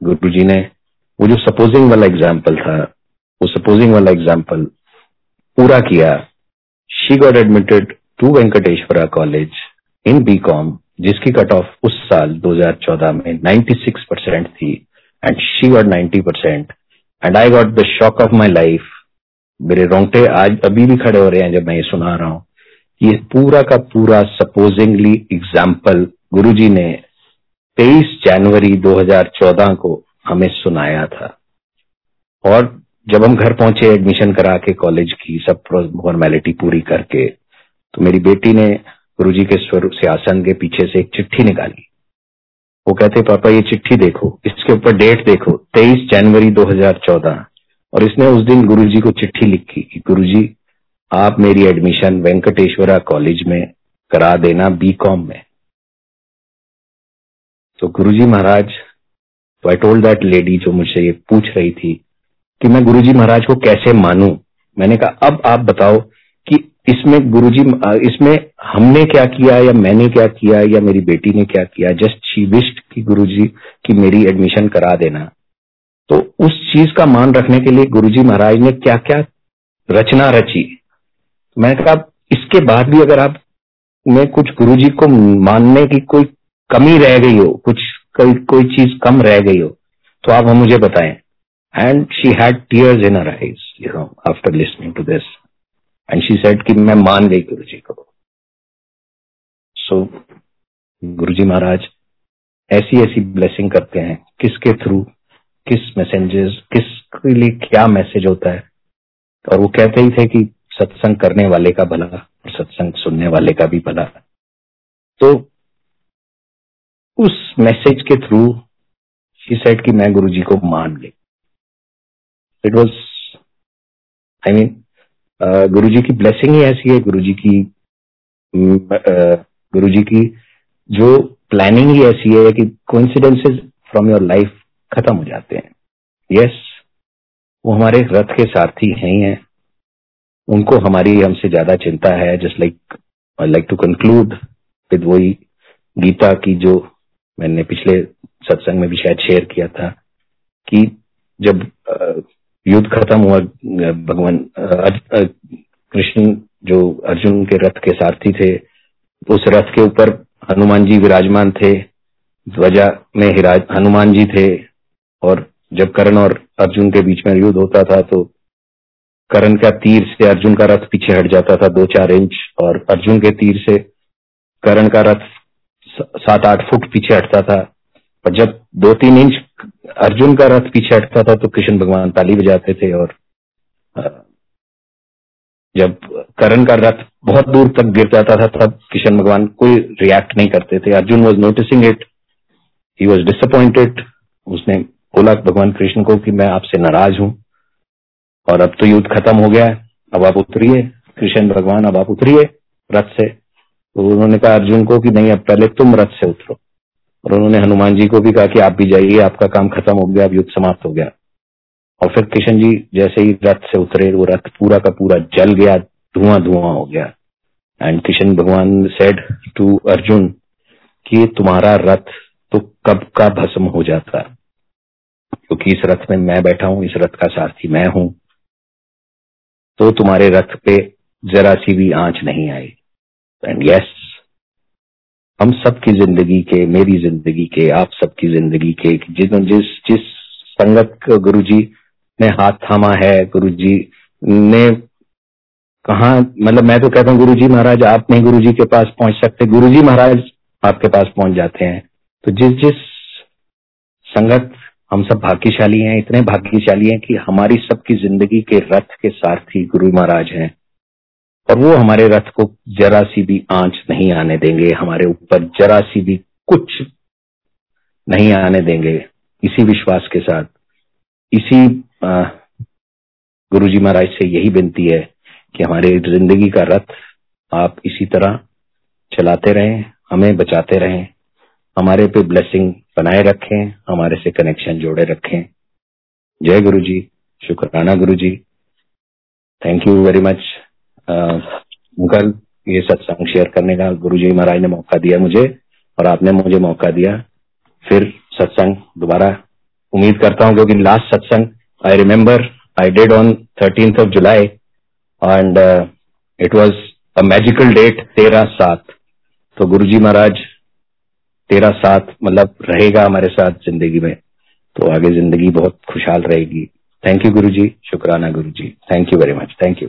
Guruji ने वो जो सपोजिंग वाला एग्ज़ाम्पल था, वो सपोजिंग वाला एग्ज़ाम्पल पूरा किया। She got admitted to Venkateswara college in B com जिसकी कट ऑफ़ उस साल 2014 में 96 परसेंट थी and she got 90 percent and I got the shock of my life मेरे रोंगटे आज अभी भी खड़े हो रहे हैं जब मैं ये सुना रहा हूँ ये पूरा का पूरा सपोजिंगली एग्ज़ाम्पल गुरुजी ने 23 जनवरी 2014 को हमें सुनाया था। और जब हम घर पहुँचे एडमिशन करा के कॉलेज की सब फॉर्मेलिटी पूरी करके तो मेरी बेटी ने गुरुजी के स्वरूप सियासन के पीछे से एक चिट्ठी निकाली। वो कहते, पापा, ये चिट्ठी देखो, इसके ऊपर डेट देखो 23 जनवरी 2014 और इसने उस दिन गुरुजी को चिट्ठी लिखी कि, गुरुजी, आप मेरी एडमिशन वेंकटेश्वरा कॉलेज में करा देना बी कॉम में। तो गुरुजी महाराज तो आई टोल्ड दैट लेडी जो मुझसे ये पूछ रही थी कि मैं गुरुजी महाराज को कैसे मानू? मैंने कहा, अब आप बताओ कि इसमें गुरुजी इसमें हमने क्या किया या मैंने क्या किया या मेरी बेटी ने क्या किया? जस्ट शी विस्ट कि गुरुजी की मेरी एडमिशन करा देना। तो उस चीज़ का मान रखने के लिए गुरुजी महाराज ने क्या क्या रचना रची? मैंने कहा, इसके बाद भी अगर आप में कुछ गुरुजी को मानने की कोई कमी रह गई हो, कुछ कोई कोई चीज़ कम रह गई हो तो आप हम मुझे बताएँ। And she had tears in eyes you know after listening to this and she said कि मैं मान गई गुरु जी को। सो so, गुरु जी महाराज ऐसी ऐसी ब्लेसिंग करते हैं। किसके थ्रू किस मैसेजेस किसके लिए क्या मैसेज होता है? और वो कहते ही थे कि सत्संग करने वाले का भला और सत्संग सुनने वाले का भी भला। तो उस मैसेज के थ्रू शी सेड कि मैं गुरु जी को मान गई। इट वॉज़ आई मीन गुरु जी की ब्लेसिंग ही ऐसी है गुरु जी की गुरु जी की जो प्लानिंग ही ऐसी है कि कोइंसिडेंसेस फ्रॉम योर लाइफ खत्म हो जाते हैं। यस yes, वो हमारे रथ के सारथी हैं ही हैं। उनको हमारी हमसे ज़्यादा चिंता है just like I like to conclude with वही गीता की जो मैंने पिछले सत्संग में भी शायद शेयर किया था कि जब युद्ध खत्म हुआ, भगवान कृष्ण जो अर्जुन के रथ के सारथी थे, उस रथ के ऊपर हनुमान जी विराजमान थे, ध्वजा में हनुमान जी थे, और जब करण और अर्जुन के बीच में युद्ध होता था तो करण का तीर से अर्जुन का रथ पीछे हट जाता था दो चार इंच, और अर्जुन के तीर से करण का रथ सात आठ फुट पीछे हटता था। और जब दो तीन इंच अर्जुन का रथ पीछे हटता था तो कृष्ण भगवान ताली बजाते थे और जब करण का रथ बहुत दूर तक गिर जाता था, तब किशन भगवान कोई रिएक्ट नहीं करते थे। Arjun was noticing it he was disappointed उसने बोला भगवान कृष्ण को कि मैं आपसे नाराज़ हूँ और अब तो युद्ध खत्म हो गया है। अब आप उतरिए। कृष्ण भगवान, अब आप उतरिए रथ से। तो उन्होंने कहा अर्जुन को कि नहीं, अब पहले तुम रथ से उतरो। और उन्होंने हनुमान जी को भी कहा कि आप भी जाइए, आपका काम खत्म हो गया, अब युद्ध समाप्त हो गया। और फिर किशन जी जैसे ही रथ से उतरे, वो रथ पूरा का पूरा जल गया धुआँ धुआँ हो गया। एंड किशन भगवान सेड टू अर्जुन कि तुम्हारा रथ तो कब का भस्म हो जाता? क्योंकि इस रथ में मैं बैठा हूँ, इस रथ का सारथी मैं हूँ। तो तुम्हारे रथ पे जरा सी भी आँच नहीं आई। एंड यस हम सबकी ज़िंदगी के, मेरी ज़िंदगी के, आप सबकी ज़िंदगी के जिस जिस जिस संगत गुरु जी ने हाथ थामा है गुरु जी ने कहा मतलब मैं तो कहता हूँ गुरु जी महाराज, आप नहीं गुरु जी के पास पहुँच सकते। गुरु जी महाराज आपके पास पहुँच जाते हैं। तो जिस जिस संगत हम सब भाग्यशाली हैं, इतने भाग्यशाली हैं कि हमारी सबकी ज़िंदगी के रथ के सारथी गुरु महाराज हैं। और वो हमारे रथ को जरा सी भी आँच नहीं आने देंगे, हमारे ऊपर जरा सी भी कुछ नहीं आने देंगे। इसी विश्वास के साथ, इसी गुरु जी महाराज से यही विनती है कि हमारे ज़िंदगी का रथ आप इसी तरह चलाते रहें, हमें बचाते रहें, हमारे पे ब्लेसिंग बनाए रखें, हमारे से कनेक्शन जोड़े रखें। जय गुरु जी शुक्राना Guru ji thank you very much uncle, ये सत्संग शेयर करने का गुरु जी महाराज ने मौका दिया मुझे और आपने मुझे मौका दिया। फिर सत्संग दोबारा उम्मीद करता हूँ, क्योंकि लास्ट सत्संग I remember I did on thirteen of July and it was a magical date तेरह सात। तो गुरु जी महाराज, तेरह सात मतलब रहेगा हमारे साथ ज़िंदगी में। तो आगे ज़िंदगी बहुत खुशहाल रहेगी। थैंक यू गुरु जी शुक्राना Guru ji thank you very much thank you